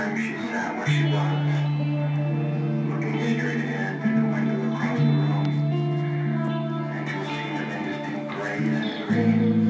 time she sat where she was, looking straight ahead through the window across the room, and she was seeing an indistinct grays and green.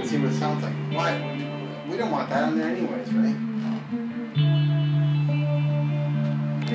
and see what it sounds like. Why? We don't want that on there anyways, right?